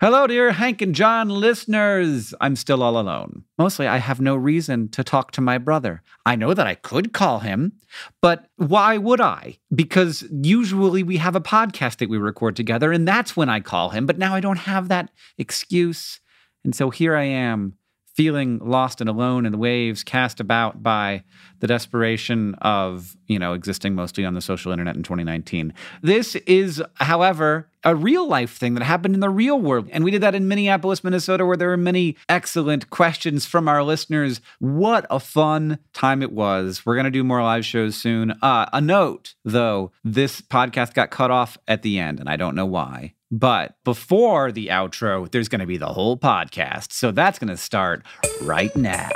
Hello, dear Hank and John listeners. I'm still all alone. Mostly, I have no reason to talk to my brother. I know that I could call him, but why would I? Because usually we have a podcast that we record together, and that's when I call him. But now I don't have that excuse. And so here I am, feeling lost and alone in the waves cast about by the desperation of, you know, existing mostly on the social internet in 2019. This is, however, a real life thing that happened in the real world. And we did that in Minneapolis, Minnesota, where there were many excellent questions from our listeners. What a fun time it was. We're going to do more live shows soon. Uh, a note, though, this podcast got cut off at the end, and I don't know why. But before the outro, there's going to be the whole podcast. So that's going to start right now.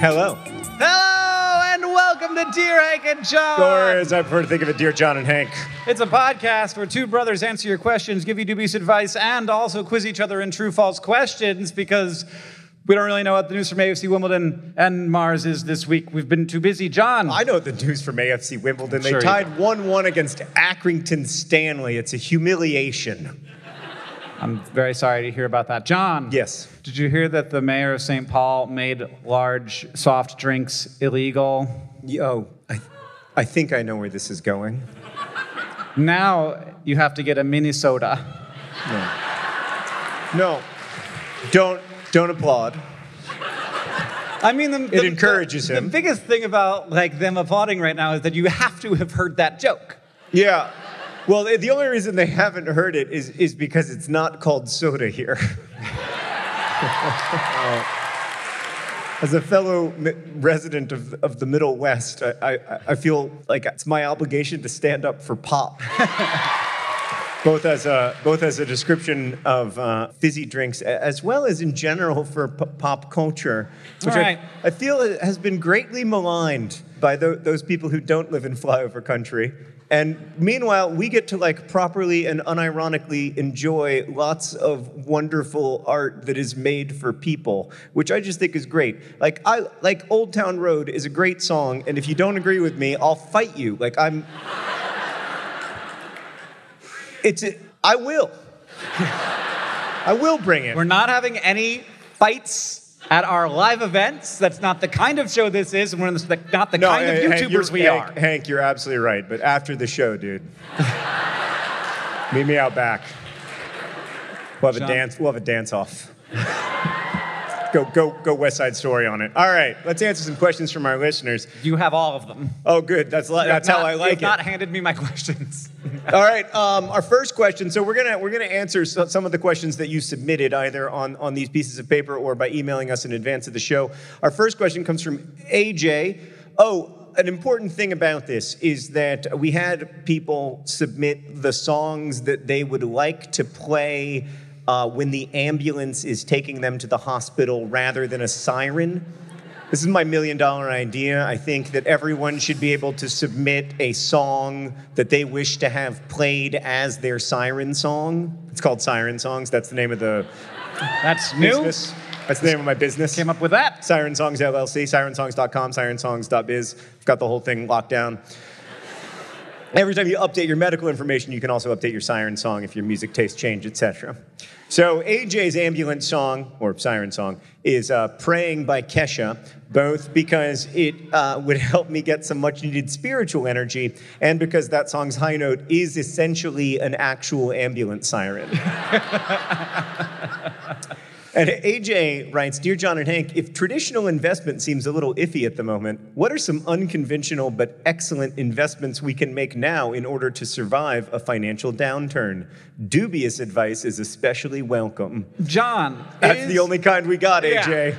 Hello. Hello and welcome to Dear Hank and John. Or as I prefer to think of it, Dear John and Hank. It's a podcast where two brothers answer your questions, give you dubious advice, and also quiz each other in true false questions because we don't really know what the news from AFC Wimbledon and Mars is this week. We've been too busy. John. I know the news from AFC Wimbledon. They Sure you tied 1 1 against Accrington Stanley. It's a humiliation. I'm very sorry to hear about that. John. Yes. Did you hear that the mayor of St. Paul made large soft drinks illegal? Oh, I, I think I know where this is going. Now you have to get a Minnesota. No, don't, don't applaud. I mean, the, the- encourages the, him. The biggest thing about like them applauding right now is that you have to have heard that joke. Yeah. Well, the only reason they haven't heard it is, is because it's not called soda here. As a fellow mi- resident of, of the Middle West, I, I, I feel like it's my obligation to stand up for pop. both as a both as a description of uh, fizzy drinks, as well as in general for p- pop culture, which right. I, I feel has been greatly maligned by tho- those people who don't live in flyover country. And meanwhile, we get to like properly and unironically enjoy lots of wonderful art that is made for people, which I just think is great. Like I like Old Town Road is a great song, and if you don't agree with me, I'll fight you. Like I'm it's a, I will. I will bring it. We're not having any fights at our live events. That's not the kind of show this is, and we're the, not the kind of Hank, Hank, YouTubers we Hank, are. Hank, you're absolutely right. But after the show, dude, meet me out back. We'll have a dance. We'll have a dance off. Go, go, go! West Side Story on it. All right, let's answer some questions from our listeners. You have all of them. Oh, good. That's li- that's have how not- I you like have it. Not handed me my questions. All right. Um, our first question. So we're gonna we're gonna answer so, some of the questions that you submitted either on on these pieces of paper or by emailing us in advance of the show. Our first question comes from AJ. Oh. An important thing about this is that we had people submit the songs that they would like to play uh, when the ambulance is taking them to the hospital rather than a siren. This is my million dollar idea. I think that everyone should be able to submit a song that they wish to have played as their siren song. It's called Siren Songs. That's the name of the That's new. business. That's the name of my business. Came up with that. Siren Songs LLC, sirensongs.com, sirensongs.biz. I've got the whole thing locked down. Every time you update your medical information, you can also update your siren song if your music tastes change, etc. So AJ's ambulance song, or siren song, is uh, Praying by Kesha, both because it uh, would help me get some much needed spiritual energy and because that song's high note is essentially an actual ambulance siren. And AJ writes Dear John and Hank, if traditional investment seems a little iffy at the moment, what are some unconventional but excellent investments we can make now in order to survive a financial downturn? Dubious advice is especially welcome. John. That's is- the only kind we got, Yeah. AJ.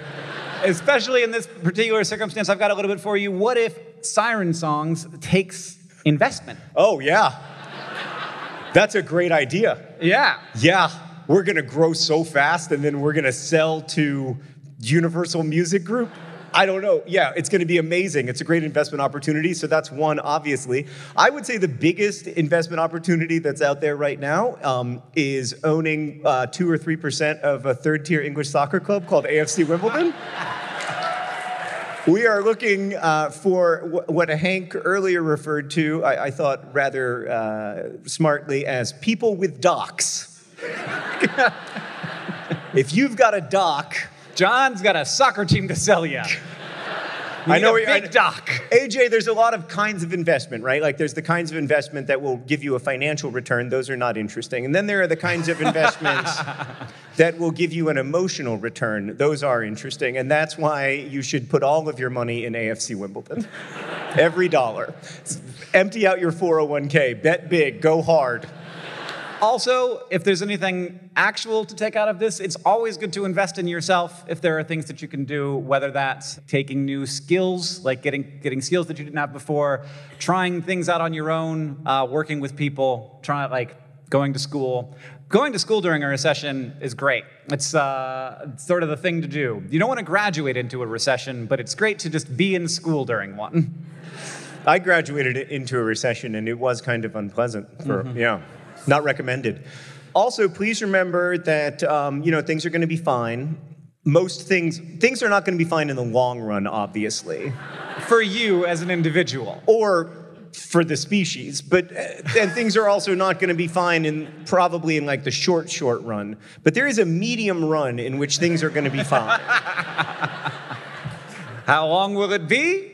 Especially in this particular circumstance, I've got a little bit for you. What if Siren Songs takes investment? Oh, yeah. That's a great idea. Yeah. Yeah, we're gonna grow so fast and then we're gonna sell to Universal Music Group. I don't know. Yeah, it's gonna be amazing. It's a great investment opportunity. So that's one, obviously. I would say the biggest investment opportunity that's out there right now um, is owning uh, two or 3% of a third tier English soccer club called AFC Wimbledon. We are looking uh, for wh- what Hank earlier referred to, I, I thought rather uh, smartly, as people with docks. if you've got a dock, John's got a soccer team to sell you. I know a we- I- big dock. AJ, there's a lot of kinds of investment, right? Like there's the kinds of investment that will give you a financial return. Those are not interesting. And then there are the kinds of investments that will give you an emotional return. Those are interesting. And that's why you should put all of your money in AFC Wimbledon. Every dollar. Empty out your 401k. Bet big. Go hard. Also, if there's anything actual to take out of this, it's always good to invest in yourself if there are things that you can do, whether that's taking new skills, like getting, getting skills that you didn't have before, trying things out on your own, uh, working with people, trying like going to school. Going to school during a recession is great. It's, uh, sort of the thing to do. You don't want to graduate into a recession, but it's great to just be in school during one. I graduated into a recession and it was kind of unpleasant for, yeah, not recommended. Also, please remember that, um, you know, things are going to be fine. Most things, things are not going to be fine in the long run, obviously, For you as an individual. or for the species, but, uh, and things are also not going to be fine in probably in like the short, short run. But there is a medium run in which things are going to be fine. How long will it be?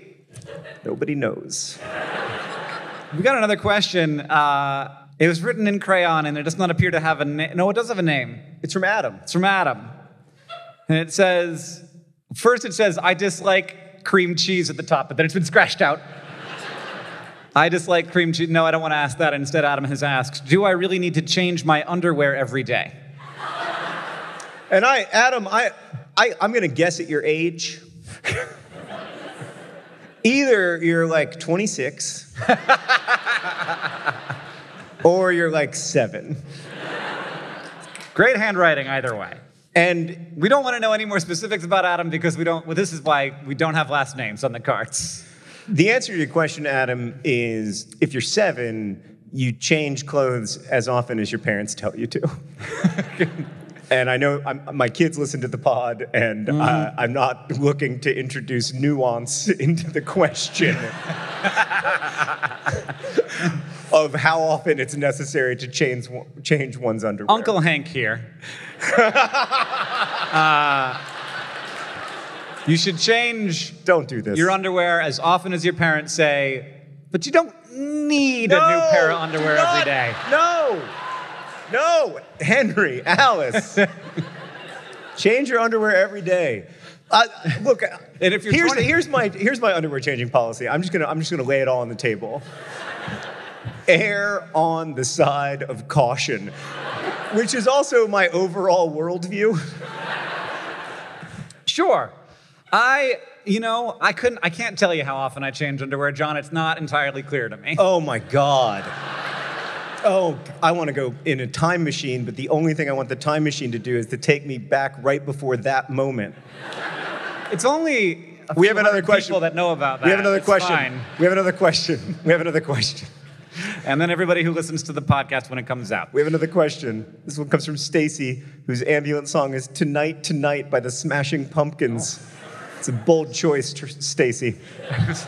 Nobody knows. We got another question. Uh, it was written in crayon and it does not appear to have a name. No, it does have a name. It's from Adam. It's from Adam. And it says, first it says, I dislike cream cheese at the top, but then it's been scratched out. I dislike cream cheese. No, I don't want to ask that. Instead, Adam has asked, Do I really need to change my underwear every day? And I, Adam, I, I I'm gonna guess at your age. Either you're like 26, or you're like seven. Great handwriting, either way. And We don't want to know any more specifics about Adam because we don't. Well, this is why we don't have last names on the cards. the answer to your question, Adam, is if you're seven, you change clothes as often as your parents tell you to. and I know I'm, my kids listen to the pod, and uh, I'm not looking to introduce nuance into the question of how often it's necessary to change change one's underwear. Uncle Hank here. Uh, you should change don't do this. your underwear as often as your parents say, but you don't need a new pair of underwear not- every day. No, no, Henry, Alice, change your underwear every day. Uh, look, And if you're here's, 20 here's my here's my underwear changing policy. I'm just gonna I'm just gonna lay it all on the table. Err on the side of caution, which is also my overall worldview. Sure. I, you know, I couldn't, I can't tell you how often I change underwear, John. It's not entirely clear to me. Oh my God. Oh, I want to go in a time machine, but the only thing I want the time machine to do is to take me back right before that moment. It's only, a We few have another question. people that know about that. We have another It's question. fine. We have another question. We have another question. And then everybody who listens to the podcast when it comes out. We have another question. This one comes from Stacy, whose ambulance song is "Tonight Tonight" by the Smashing Pumpkins. It's a bold choice, Tr- Stacy.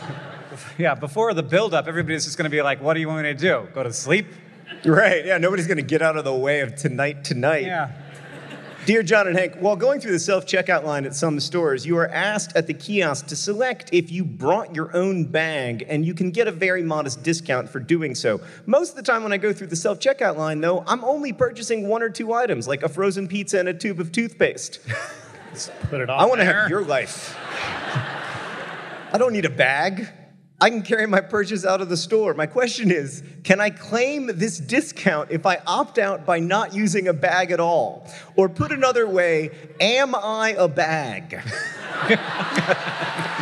Yeah, before the build-up, everybody's just going to be like, "What do you want me to do? Go to sleep?" Right? Yeah. Nobody's gonna get out of the way of "Tonight Tonight." Yeah. Dear John and Hank, while going through the self checkout line at some stores, you are asked at the kiosk to select if you brought your own bag, and you can get a very modest discount for doing so. Most of the time, when I go through the self checkout line, though, I'm only purchasing one or two items, like a frozen pizza and a tube of toothpaste. Let's Put it on. I want to have your life. I don't need a bag. I can carry my purchase out of the store. My question is can I claim this discount if I opt out by not using a bag at all? Or put another way, am I a bag?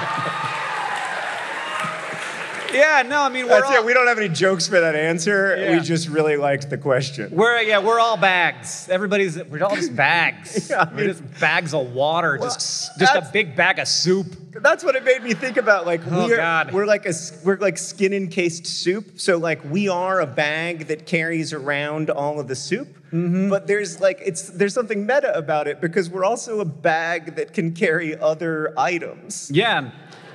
Yeah, no, I mean we're That's all, it. We don't have any jokes for that answer. Yeah. We just really liked the question. we're yeah, we're all bags. Everybody's we're all just bags. Yeah, I we're just bags of water, Well, just just a big bag of soup. That's what it made me think about. Like Oh, we are, God. we're like a we're like skin encased soup. So like we are a bag that carries around all of the soup. Mm-hmm. But there's like it's there's something meta about it because we're also a bag that can carry other items. Yeah.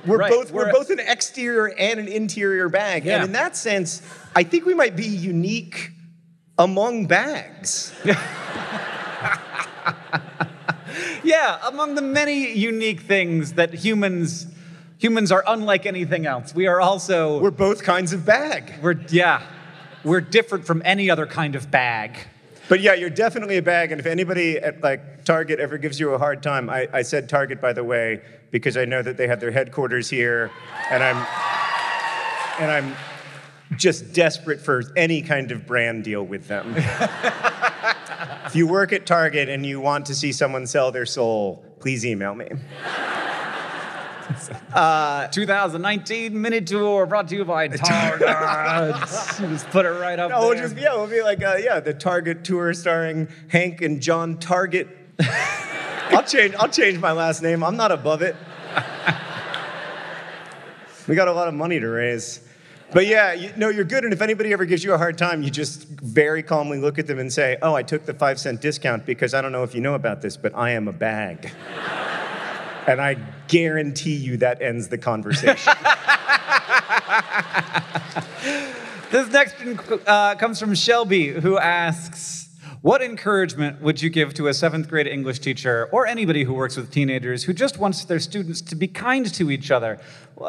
We're right, both we're, both an exterior and an interior bag. Yeah. And in that sense, I think we might be unique among bags. Yeah, among the many unique things that humans humans are unlike anything else. We are also We're both kinds of bag. we're yeah. We're different from any other kind of bag. But yeah, you're definitely a bag. And if anybody at like Target ever gives you a hard time, I, I said Target by the way because I know that they have their headquarters here, and I'm and I'm just desperate for any kind of brand deal with them. if you work at Target and you want to see someone sell their soul, please email me. 2019 mini tour brought to you by Target. just put it right up No, we'll just yeah, we'll be like uh, yeah, the Target tour starring Hank and John Target. I'll change. I'll change my last name. I'm not above it. we got a lot of money to raise. But yeah, you, no, you're good. And if anybody ever gives you a hard time, you just very calmly look at them and say, "Oh, I took the five cent discount because I don't know if you know about this, but I am a bag." And I guarantee you that ends the conversation. This next uh, comes from Shelby, who asks, "What encouragement would you give to a seventh grade English teacher or anybody who works with teenagers who just wants their students to be kind to each other?"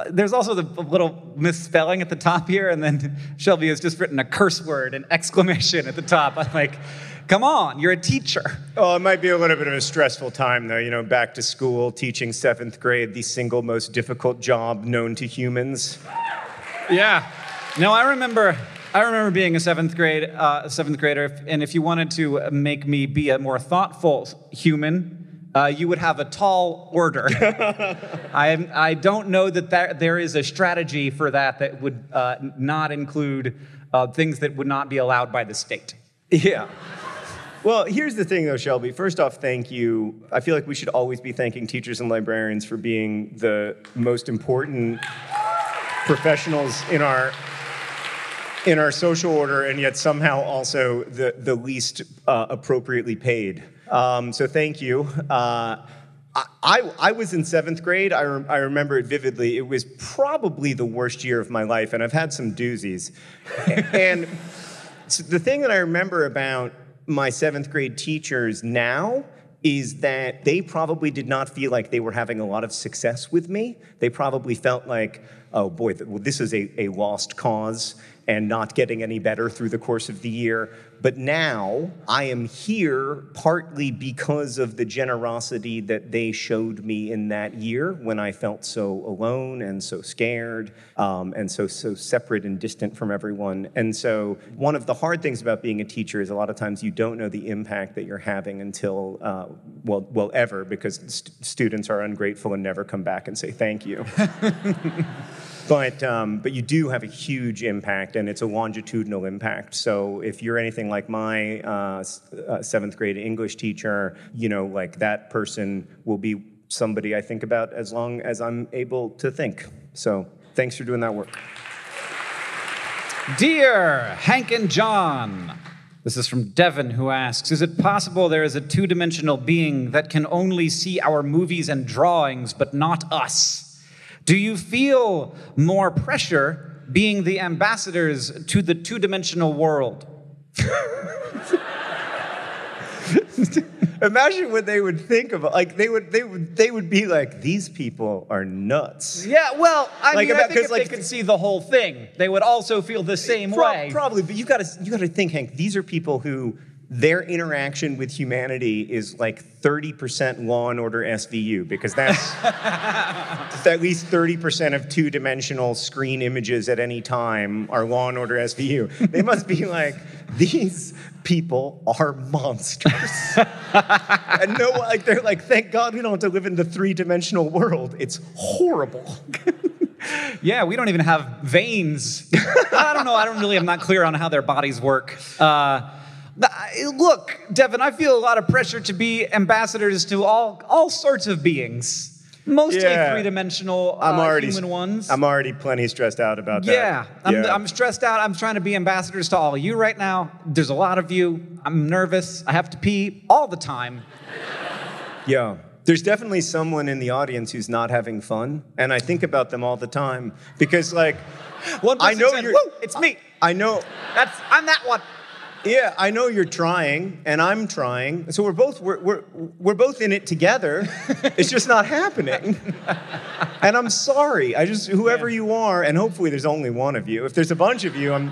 There's also the little misspelling at the top here, and then Shelby has just written a curse word, an exclamation at the top. I'm like, "Come on, you're a teacher." Oh, it might be a little bit of a stressful time, though. You know, back to school, teaching seventh grade, the single most difficult job known to humans. Yeah. No, I remember. I remember being a seventh grade uh, seventh grader, and if you wanted to make me be a more thoughtful human, uh, you would have a tall order. I I don't know that there, there is a strategy for that that would uh, not include uh, things that would not be allowed by the state. Yeah. Well, here's the thing, though, Shelby. First off, thank you. I feel like we should always be thanking teachers and librarians for being the most important professionals in our in our social order, and yet somehow also the the least uh, appropriately paid. Um, so thank you. Uh, I, I, was in seventh grade. I, rem- I remember it vividly. It was probably the worst year of my life, and I've had some doozies. and so the thing that I remember about my seventh grade teachers now is that they probably did not feel like they were having a lot of success with me. They probably felt like, oh boy, this is a, a lost cause and not getting any better through the course of the year. But now I am here partly because of the generosity that they showed me in that year when I felt so alone and so scared um, and so so separate and distant from everyone. And so one of the hard things about being a teacher is a lot of times you don't know the impact that you're having until uh, well well ever because st- students are ungrateful and never come back and say thank you. But, um, but you do have a huge impact, and it's a longitudinal impact. So if you're anything like my uh, uh, seventh grade English teacher, you know, like that person will be somebody I think about as long as I'm able to think. So thanks for doing that work. Dear Hank and John, this is from Devin who asks Is it possible there is a two dimensional being that can only see our movies and drawings but not us? Do you feel more pressure being the ambassadors to the two dimensional world? Imagine what they would think of. Like they would, they would, they would be like, "These people are nuts." Yeah, well, I Like mean, about- I think if like- they could see the whole thing, they would also feel the same Pro- way. Probably, but you got to you got to think, Hank. These are people who their interaction with humanity is like 30% Law and Order SVU because that's at least 30% of two-dimensional screen images at any time are Law and Order SVU. They must be like these people are monsters. and no, like they're like, thank God we don't have to live in the three-dimensional world. It's horrible. Yeah, we don't even have veins. I don't know. I don't really. I'm not clear on how their bodies work. Uh, look, Devin, I feel a lot of pressure to be ambassadors to all all sorts of beings, mostly Yeah. three-dimensional I'm uh, already human ones. I'm already plenty stressed out about that. yeah, I'm, I'm stressed out. I'm trying to be ambassadors to all of you right now. There's a lot of you. I'm nervous. I have to pee all the time. Yeah. There's definitely someone in the audience who's not having fun, and I think about them all the time because, like, One I person know said, you're. "Woo, it's me. I know. That's I'm that one." Yeah, I know you're trying, and I'm trying. So we're both we're we're, we're both in it together. it's just not happening. and I'm sorry. I just whoever you are, and hopefully there's only one of you. If there's a bunch of you, I'm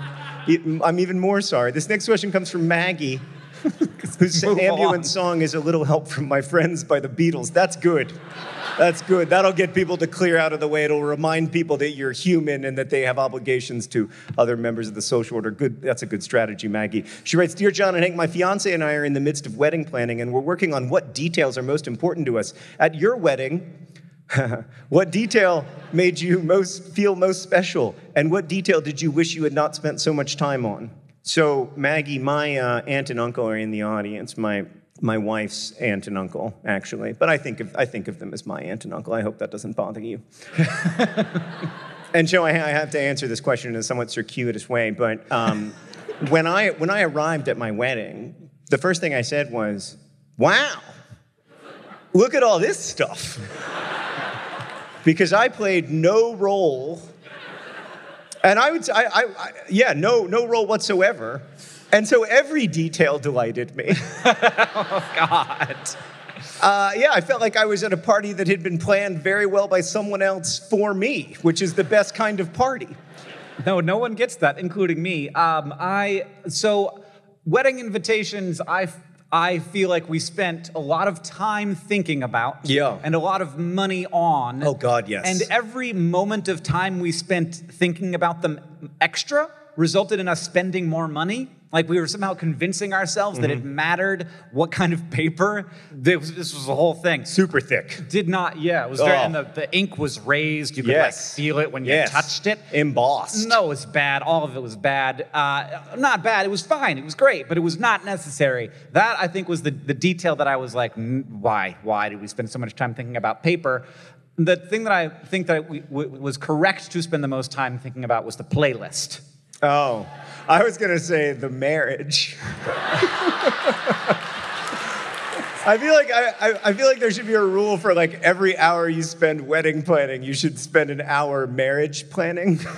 I'm even more sorry. This next question comes from Maggie. whose ambulance along. song is "A Little Help from My Friends" by the Beatles. That's good. That's good. That'll get people to clear out of the way. It'll remind people that you're human and that they have obligations to other members of the social order. Good. That's a good strategy, Maggie. She writes, "Dear John and Hank, my fiance and I are in the midst of wedding planning, and we're working on what details are most important to us. At your wedding." what detail made you most feel most special and what detail did you wish you had not spent so much time on so maggie my uh, aunt and uncle are in the audience my my wife's aunt and uncle actually. But i think of i think of them as my aunt and uncle. I hope that doesn't bother you. And joe I, I have to answer this question in a somewhat circuitous way but um, when i when i arrived at my wedding the first thing i said was wow look at all this stuff. Because I played no role, and I would, I, I, I yeah, no, no role whatsoever, and so every detail delighted me. Oh, God. Uh, yeah, I felt like I was at a party that had been planned very well by someone else for me, which is the best kind of party. No, no one gets that, including me. Um, I so wedding invitations. I I feel like we spent a lot of time thinking about, Yeah. and a lot of money on. Oh, God, yes. And every moment of time we spent thinking about them extra resulted in us spending more money. Like we were somehow convincing ourselves that it Mm-hmm. mattered what kind of paper. This, this was the whole thing. Super thick. Did not, yeah. It was very, Oh. and the, the ink was raised. You could Yes. like feel it when you Yes. touched it. Embossed. No, it was bad. All of it was bad. Uh, not bad. It was fine. It was great, but it was not necessary. That I think was the, the detail that I was like, "Mm, why? Why did we spend so much time thinking about paper? The thing that I think that we, w- was correct to spend the most time thinking about was the playlist. Oh, I was gonna say the marriage. I feel like I, I, I feel like there should be a rule for like every hour you spend wedding planning, you should spend an hour marriage planning.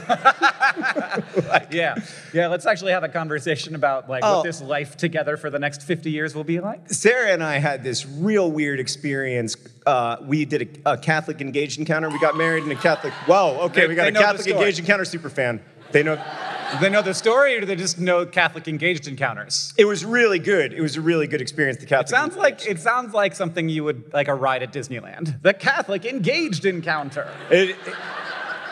Yeah, yeah. Let's actually have a conversation about like Oh. what this life together for the next 50 years will be like. Sarah and I had this real weird experience. Uh, we did a, a Catholic engaged encounter. We got married in a Catholic. Whoa, okay, They- we got a Catholic engaged encounter super fan. They know. Do they know the story, or do they just know Catholic engaged encounters? It was really good. It was a really good experience. The Catholic. It sounds like it sounds like something you would like a ride at Disneyland. The Catholic engaged encounter. It, it,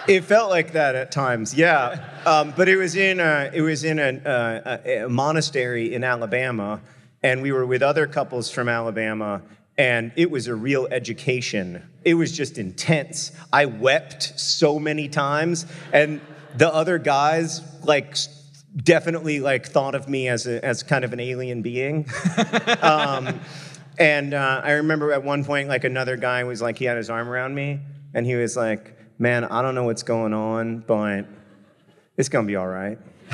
it felt like that at times, yeah. Um, but it was in a, it was in a, a, a monastery in Alabama, and we were with other couples from Alabama, and it was a real education. It was just intense. I wept so many times, and the other guys like definitely like thought of me as a, as kind of an alien being. Um, And uh, I remember at one point, like another guy was like, he had his arm around me, and he was like, "Man, I don't know what's going on, but it's gonna be all right."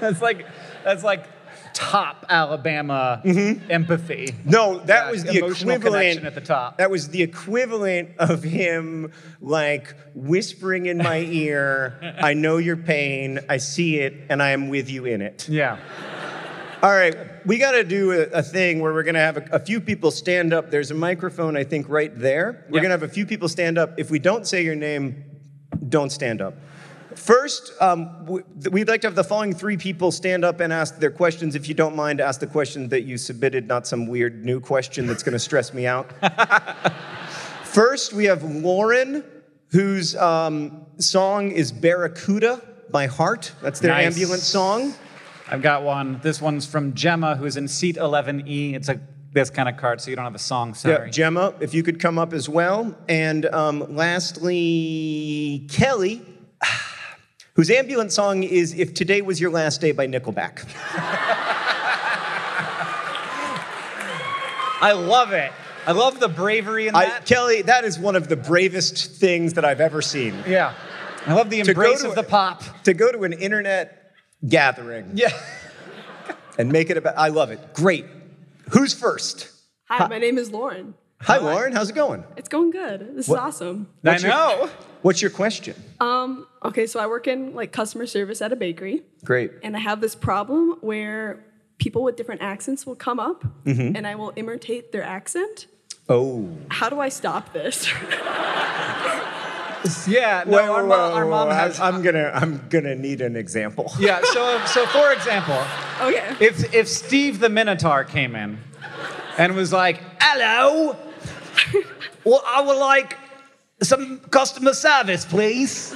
That's like that's like top Alabama mm-hmm. empathy. No, that Yeah, was the equivalent connection at the top. That was the equivalent of him like whispering in my ear, "I know your pain, I see it, and I am with you in it." Yeah. All right, we got to do a, a thing where we're going to have a, a few people stand up. There's a microphone, I think, right there. We're Yeah. going to have a few people stand up. If we don't say your name, don't stand up. First, um, we'd like to have the following three people stand up and ask their questions. If you don't mind, ask the question that you submitted, not some weird new question that's going to stress me out. First, we have Lauren, whose um, song is Barracuda by Heart. That's their Nice. ambulance song. I've got one. This one's from Gemma, who's in seat 11E. It's a this kind of card, so you don't have a song. Sorry. Yeah, Gemma, if you could come up as well. And um, lastly, Kelly, whose ambulance song is If Today Was Your Last Day by Nickelback. I love it. I love the bravery in I, that. Kelly, that is one of the bravest things that I've ever seen. yeah. I love the embrace to of a- the pop. To go to an internet gathering Yeah. and make it about, I love it. Great. Who's first? Hi, my name is Lauren. Hi, Lauren. How's it going? It's going good. This What- is awesome. I What's your- know. What's your question? Um, okay, so I work in like customer service at a bakery, Great. and I have this problem where people with different accents will come up, Mm-hmm. and I will imitate their accent. Oh. How do I stop this? Yeah. No, Wait, our, wait, mom, our mom wait. has. I'm gonna, I'm gonna need an example. yeah. So, so for example, okay. if if Steve the Minotaur came in and was like, "Hello, well, I would like some customer service, please."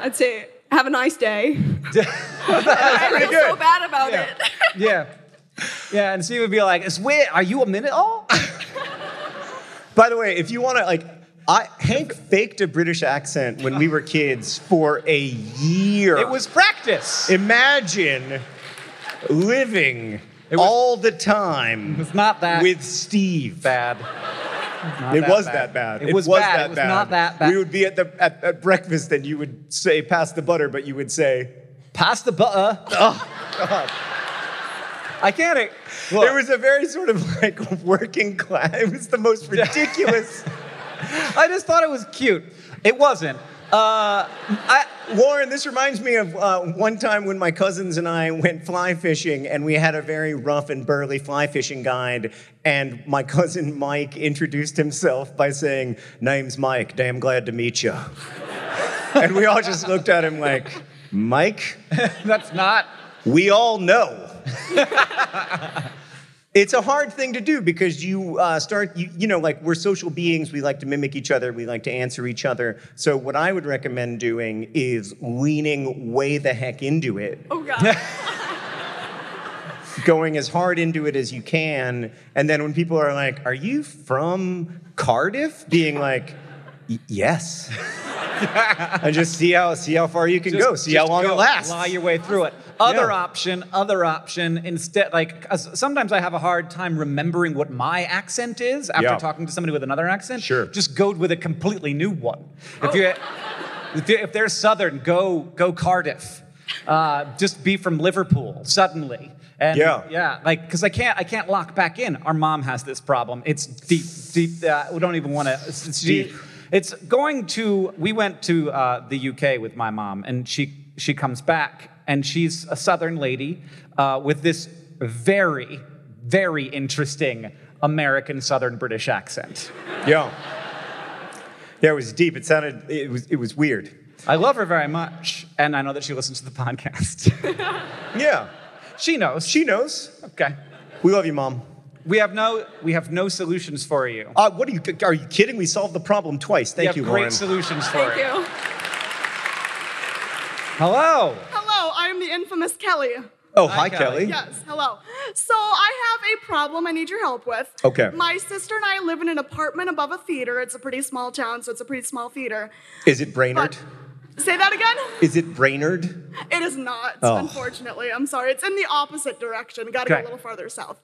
I'd say, "Have a nice day." That's I pretty feel so bad about Yeah. it. Yeah. Yeah, and Steve would be like, "Swear, are you a Minotaur?" By the way, if you want to like, I Hank faked a British accent when we were kids for a year. It was practice. imagine living was- all the time It's not that with Steve. bad. Not It that was bad. that bad. It was bad. that It was not that bad. We would be at the at, at breakfast and you would say pass the butter, but you would say Pass the butter. oh god. I can't. It was a very sort of like working class. It was the most ridiculous. I just thought it was cute. It wasn't. Uh, I, Lauren, this reminds me of uh, one time when my cousins and I went fly fishing, and we had a very rough and burly fly fishing guide. And my cousin Mike introduced himself by saying, "Name's Mike. Damn glad to meet you." and we all just looked at him like, "Mike, that's not. we all know." It's a hard thing to do because you uh, start, you, you know, like we're social beings. We like to mimic each other. We like to answer each other. So, what I would recommend doing is leaning way the heck into it, Oh God. going as hard into it as you can. And then when people are like, Are you from Cardiff? Being like, "Y- Yes. and just see how, see how far you can Just- go, see how long go, it lasts. Lie your way through it. Other Yeah. option, other option. Instead, like sometimes I have a hard time remembering what my accent is after Yeah. talking to somebody with another accent. Sure. Just go with a completely new one. If you if, you- if they're Southern, go go Cardiff. Uh, just be from Liverpool suddenly. And Yeah. yeah, like because I can't I can't lock back in. Our mom has this problem. It's deep, deep. Uh, we don't even want to. It's, it's Deep. It's going to. We went to uh, the UK with my mom, and she she comes back, and she's a Southern lady uh, with this very very interesting American Southern British accent. Yeah. Yeah, it was deep. It sounded, it was, it was weird. I love her very much, and I know that she listens to the podcast. Yeah. she knows. She knows. Okay. We love you, Mom. We have no we have no solutions for you. Uh, what are you? Are you kidding? We solved the problem twice. we Thank have you, great Lauren. solutions for Thank you. you. Hello. Hello, I'm the infamous Kelly. Oh, Hi, hi, Kelly. Kelly. Yes, hello. So I have a problem I need your help with. Okay. My sister and I live in an apartment above a theater. It's a pretty small town, so it's a pretty small theater. Is it Brainerd? But Say that again? Is it Brainerd? It is not, Oh. unfortunately. I'm sorry. It's in the opposite direction. Got to go a little farther south.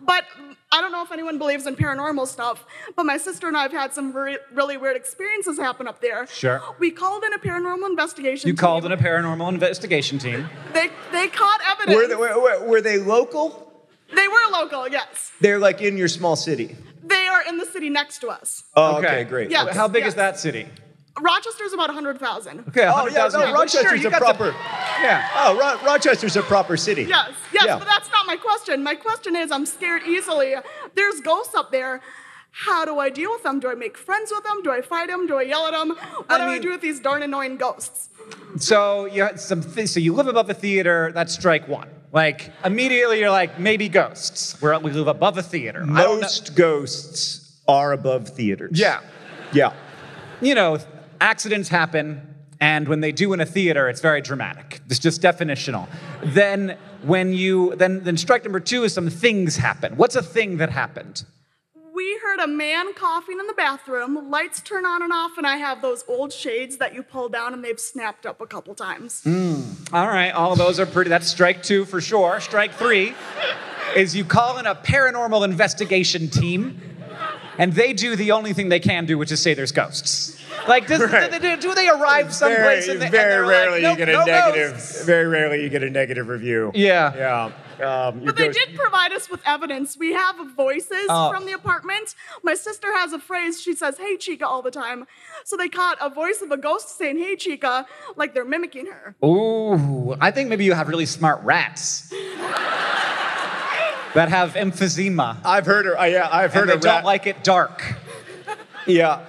But I don't know if anyone believes in paranormal stuff, but my sister and I have had some re- really weird experiences happen up there. Sure. We called in a paranormal investigation. You called in a paranormal investigation team. They they caught evidence. Were they, were, were- were they local? They were local, yes. They're like in your small city. They are in the city next to us. Oh, okay, great. Yeah. How big Yes. is that city? Rochester's about 100,000. Okay, Oh, yeah, 100,000 no, people. Rochester's Sure, a got proper. Yeah. Oh, Ro- Rochester's a proper city. Yes, yes, Yeah. but that's not my question. My question is I'm scared easily. There's ghosts up there. How do I deal with them? Do I make friends with them? Do I fight them? Do I yell at them? What do I mean- do with these darn annoying ghosts? So you had some. Th- so you live above a theater. That's strike one. Like immediately, you're like maybe ghosts. We're, we live above a theater. I don't know- Most ghosts are above theaters. Yeah. Yeah. You know, accidents happen, and when they do in a theater, it's very dramatic. It's just definitional. Then when you then then strike number two is some things happen. What's a thing that happened? We heard a man coughing in the bathroom, lights turn on and off, and I have those old shades that you pull down and they've snapped up a couple times. Hmm. All right, all of those are pretty. That's strike two for sure. Strike three is you call in a paranormal investigation team, and they do the only thing they can do, which is say there's ghosts. Like, does, Right. do, they- do they arrive someplace very, and, they, and very they're rarely like, nope, you get a no negative. ghosts." Very rarely you get a negative review. Yeah. Yeah. Um, But they ghost- did provide us with evidence. We have voices Oh. from the apartment. My sister has a phrase. She says, Hey, Chica, all the time. So they caught a voice of a ghost saying, Hey, Chica, like they're mimicking her. Ooh, I think maybe you have really smart rats that have emphysema. I've heard her. Uh, yeah, I've heard and they her. don't rat- like it dark. Yeah.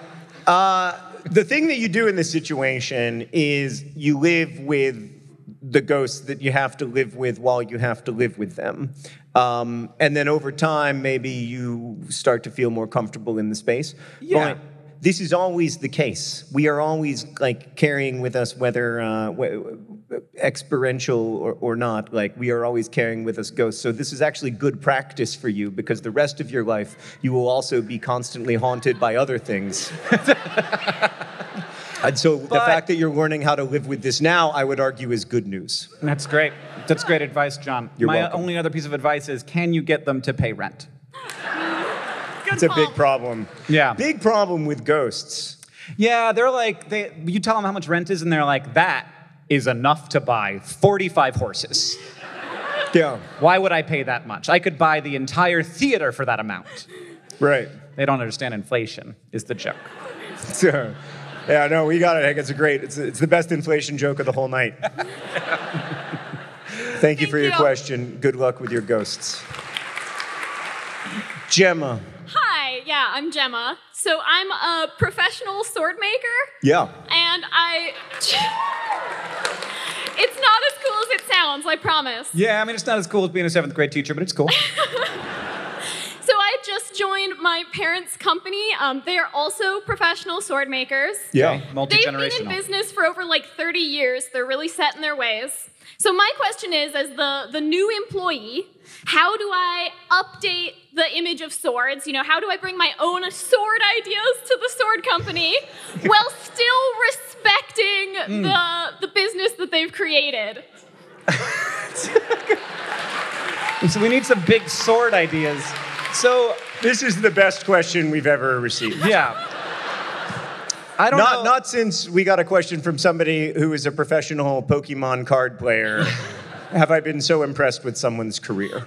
Uh, the thing that you do in this situation is you live with the ghosts that you have to live with while you have to live with them. Um, and then over time, maybe you start to feel more comfortable in the space. Yeah. But this is always the case. We are always like carrying with us, whether uh, experiential or, or not, like we are always carrying with us ghosts. So this is actually good practice for you because the rest of your life you will also be constantly haunted by other things. and so the fact that you're learning how to live with this now, I would argue, is good news. That's great. That's great advice, John. You're My welcome. only other piece of advice is can you get them to pay rent? Good It's a big problem. Yeah. Big problem with ghosts. Yeah, they're like, they, you tell them how much rent is, and they're like, that is enough to buy 45 horses. Yeah. Why would I pay that much? I could buy the entire theater for that amount. Right. They don't understand inflation, is the joke. So, yeah, no, we got it. Hank. It's a great. It's, it's the best inflation joke of the whole night. Thank you for your you. question. Good luck with your ghosts. Gemma. Hi, yeah, I'm Gemma. So I'm a professional sword maker, Yeah. and I. it's not as cool as it sounds, I promise. Yeah, I mean, it's not as cool as being a seventh grade teacher, but it's cool. So I just joined my parents' company. Um, they are also professional sword makers. Yeah. Multi They've been in business for over like 30 years. They're really set in their ways. So my question is, as the, the new employee, how do I update the image of swords? You know, how do I bring my own sword ideas to the sword company while still respecting the, the business that they've created? So we need some big sword ideas. So, This is the best question we've ever received. yeah. I don't Not, know. not since we got a question from somebody who is a professional Pokemon card player. Have I been so impressed with someone's career?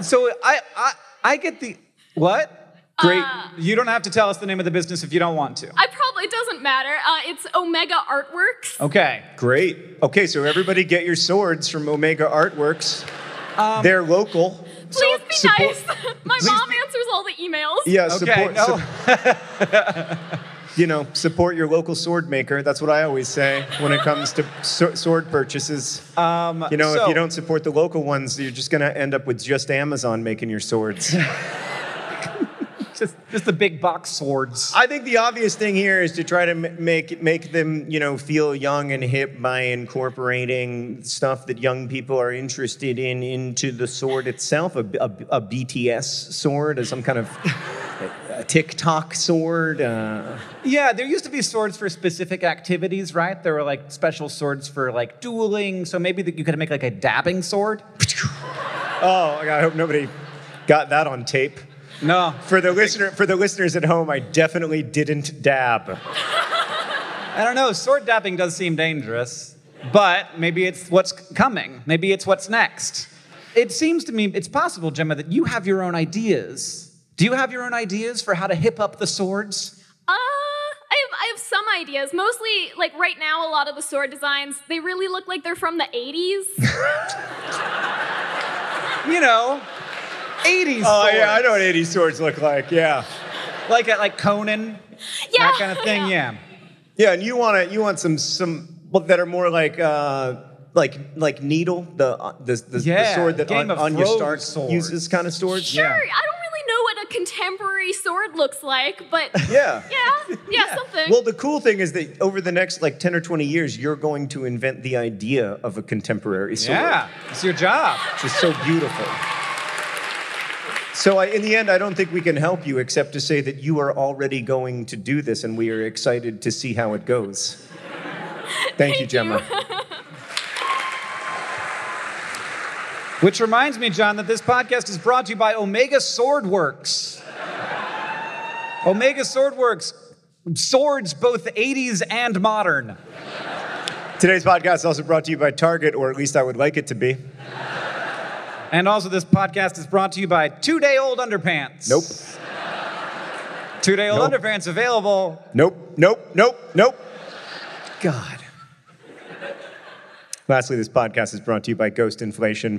so I, I, I get the. What? Uh, Great. You don't have to tell us the name of the business if you don't want to. I probably, it doesn't matter. Uh, it's Omega Artworks. Okay. Great. Okay, so everybody get your swords from Omega Artworks. Um, They're local. Please be Support- nice. My mom be- answers all the emails. Yeah, Okay, support. no. sup- you know, support your local sword maker. That's what I always say when it comes to so- sword purchases. Um, You know, so- if you don't support the local ones, you're just gonna end up with just Amazon making your swords. Just, just the big box swords. I think the obvious thing here is to try to make make them, you know, feel young and hip by incorporating stuff that young people are interested in into the sword itself. A, a- a BTS sword, as some kind of a TikTok sword. Uh, Yeah, there used to be swords for specific activities, right? There were like special swords for like dueling. So maybe that you could make like a dabbing sword. oh, I hope nobody got that on tape. No. For the listener, for the listeners at home, I definitely didn't dab. I don't know. Sword dabbing does seem dangerous, but maybe it's what's coming. Maybe it's what's next. It seems to me it's possible, Gemma, that you have your own ideas. Do you have your own ideas for how to hip up the swords? Uh, I have, I have some ideas. Mostly, like right now, a lot of the sword designs, they really look like they're from the 80s. You know, 80s. Oh yeah, I know what 80s swords look like. Yeah, Like at like Conan, yeah. that kind of thing. Yeah. yeah, and you want to you want some some well, that are more like uh, like like needle the uh, the, the, the sword that Game An- of Arya Thrones Stark swords. uses kind of swords. Sure, I don't really know what a contemporary sword looks like, but Yeah. yeah, yeah, something. Well, the cool thing is that over the next like 10 or 20 years, you're going to invent the idea of a contemporary sword. Yeah. It's your job. Which is so beautiful. So, I, in the end, I don't think we can help you except to say that you are already going to do this, and we are excited to see how it goes. Thank, you, Gemma. Which reminds me, John, that this podcast is brought to you by Omega Swordworks. Omega Swordworks, swords both 80s and modern. Today's podcast is also brought to you by Target, or at least I would like it to be. And also, this podcast is brought to you by Two Day Old Underpants. Nope. Two Day Old Nope. Underpants available. Nope. Nope. Nope. Nope. God. Lastly, this podcast is brought to you by Ghost Inflation.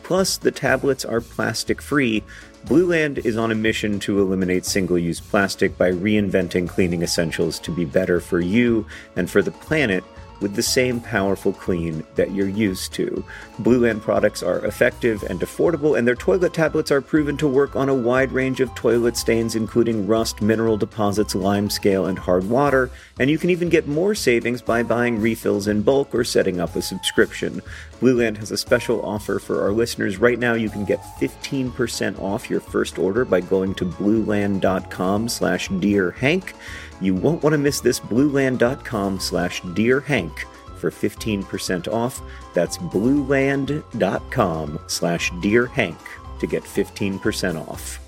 Plus, the tablets are plastic free. Blueland is on a mission to eliminate single use plastic by reinventing cleaning essentials to be better for you and for the planet with the same powerful clean that you're used to. Blueland products are effective and affordable, and their toilet tablets are proven to work on a wide range of toilet stains, including rust, mineral deposits, lime scale, and hard water. And you can even get more savings by buying refills in bulk or setting up a subscription. Blueland has a special offer for our listeners. Right now, you can get 15% off your first order by going to blueland.com slash dearhank. You won't want to miss this blueland.com slash dearhank for 15% off. That's blueland.com slash dearhank to get 15% off.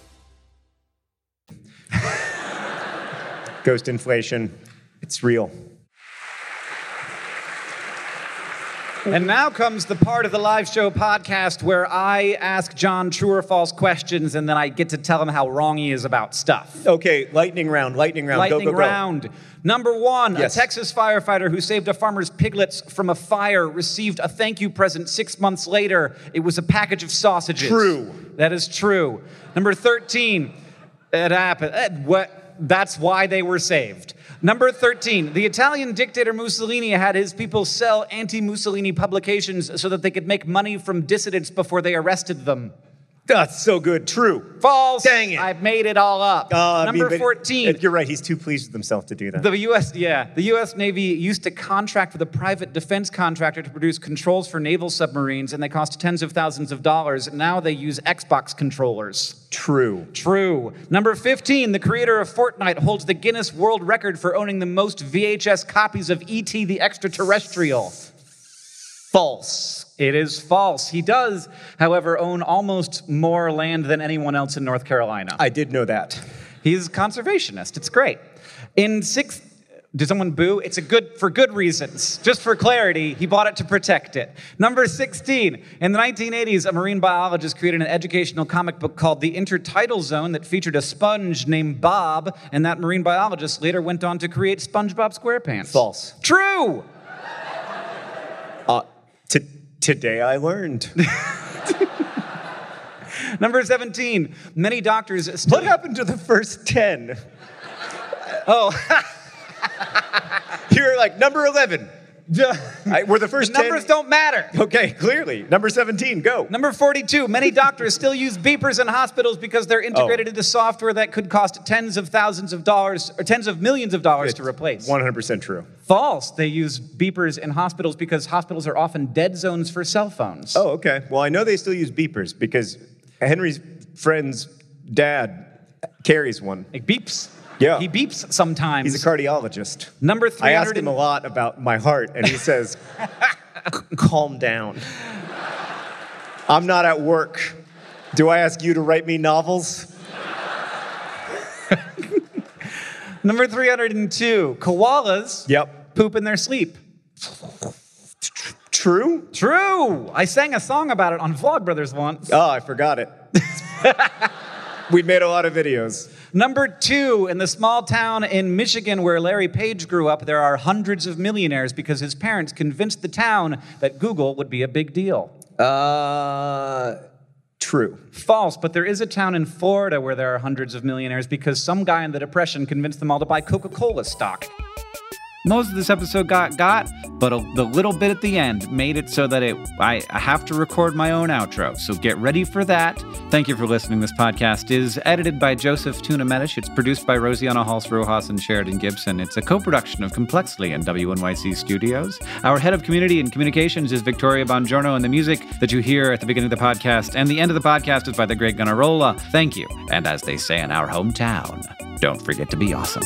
Ghost Inflation. It's real. And now comes the part of the live show podcast where I ask John true or false questions and then I get to tell him how wrong he is about stuff. Okay, lightning round, lightning round. Lightning go, go, go. round. Number one, Yes. a Texas firefighter who saved a farmer's piglets from a fire received a thank you present six months later. It was a package of sausages. True. That is true. Number 13, it happened. eh, what? That's why they were saved. Number 13, the Italian dictator Mussolini had his people sell anti Mussolini publications so that they could make money from dissidents before they arrested them. That's so good. True. False. Dang it. I've made it all up. Uh, I Number mean, but- 14. You're right. He's too pleased with himself to do that. The U.S. Yeah, the U.S. Navy used to contract with a private defense contractor to produce controls for naval submarines, and they cost tens of thousands of dollars. Now they use Xbox controllers. True. True. Number 15, the creator of Fortnite holds the Guinness World Record for owning the most VHS copies of E.T. the Extraterrestrial. False. It is false. He does, however, own almost more land than anyone else in North Carolina. I did know that. He's a conservationist. It's great. In six, did someone boo? It's a good for good reasons. Just for clarity, he bought it to protect it. Number 16. In the 1980s, a marine biologist created an educational comic book called The Intertidal Zone that featured a sponge named Bob, and that marine biologist later went on to create SpongeBob SquarePants. False. True. Today I learned. Number 17. Many doctors still what happened to the first 10? Oh, You're like, number 11. I, we're the first The numbers 10. don't matter. Okay, clearly. Number 17, go. Number 42, many doctors still use beepers in hospitals because they're integrated Oh. into software that could cost tens of thousands of dollars or tens of millions of dollars to replace. 100% true. False. They use beepers in hospitals because hospitals are often dead zones for cell phones. Oh, okay. Well, I know they still use beepers because Henry's friend's dad carries one. It beeps. Yeah. He beeps sometimes. He's a cardiologist. Number three. I ask him a lot about my heart, and he says, calm down. I'm not at work. Do I ask you to write me novels? Number 302, koalas Yep. poop in their sleep. True? True. I sang a song about it on Vlogbrothers once. Oh, I forgot it. we made a lot of videos. Number two, in the small town in Michigan where Larry Page grew up, there are hundreds of millionaires because his parents convinced the town that Google would be a big deal. Uh, true. False, but there is a town in Florida where there are hundreds of millionaires because some guy in the Depression convinced them all to buy Coca Cola stock. Most of this episode got got, but a, the little bit at the end made it so that it I, I have to record my own outro. So get ready for that. Thank you for listening. This podcast is edited by Joseph Tuna Medish. It's produced by Rosianna Halse Rojas and Sheridan Gibson. It's a co-production of Complexly and WNYC Studios. Our head of community and communications is Victoria Bongiorno, and the music that you hear at the beginning of the podcast and the end of the podcast is by the great Gunnarolla. Thank you. And as they say in our hometown, don't forget to be awesome.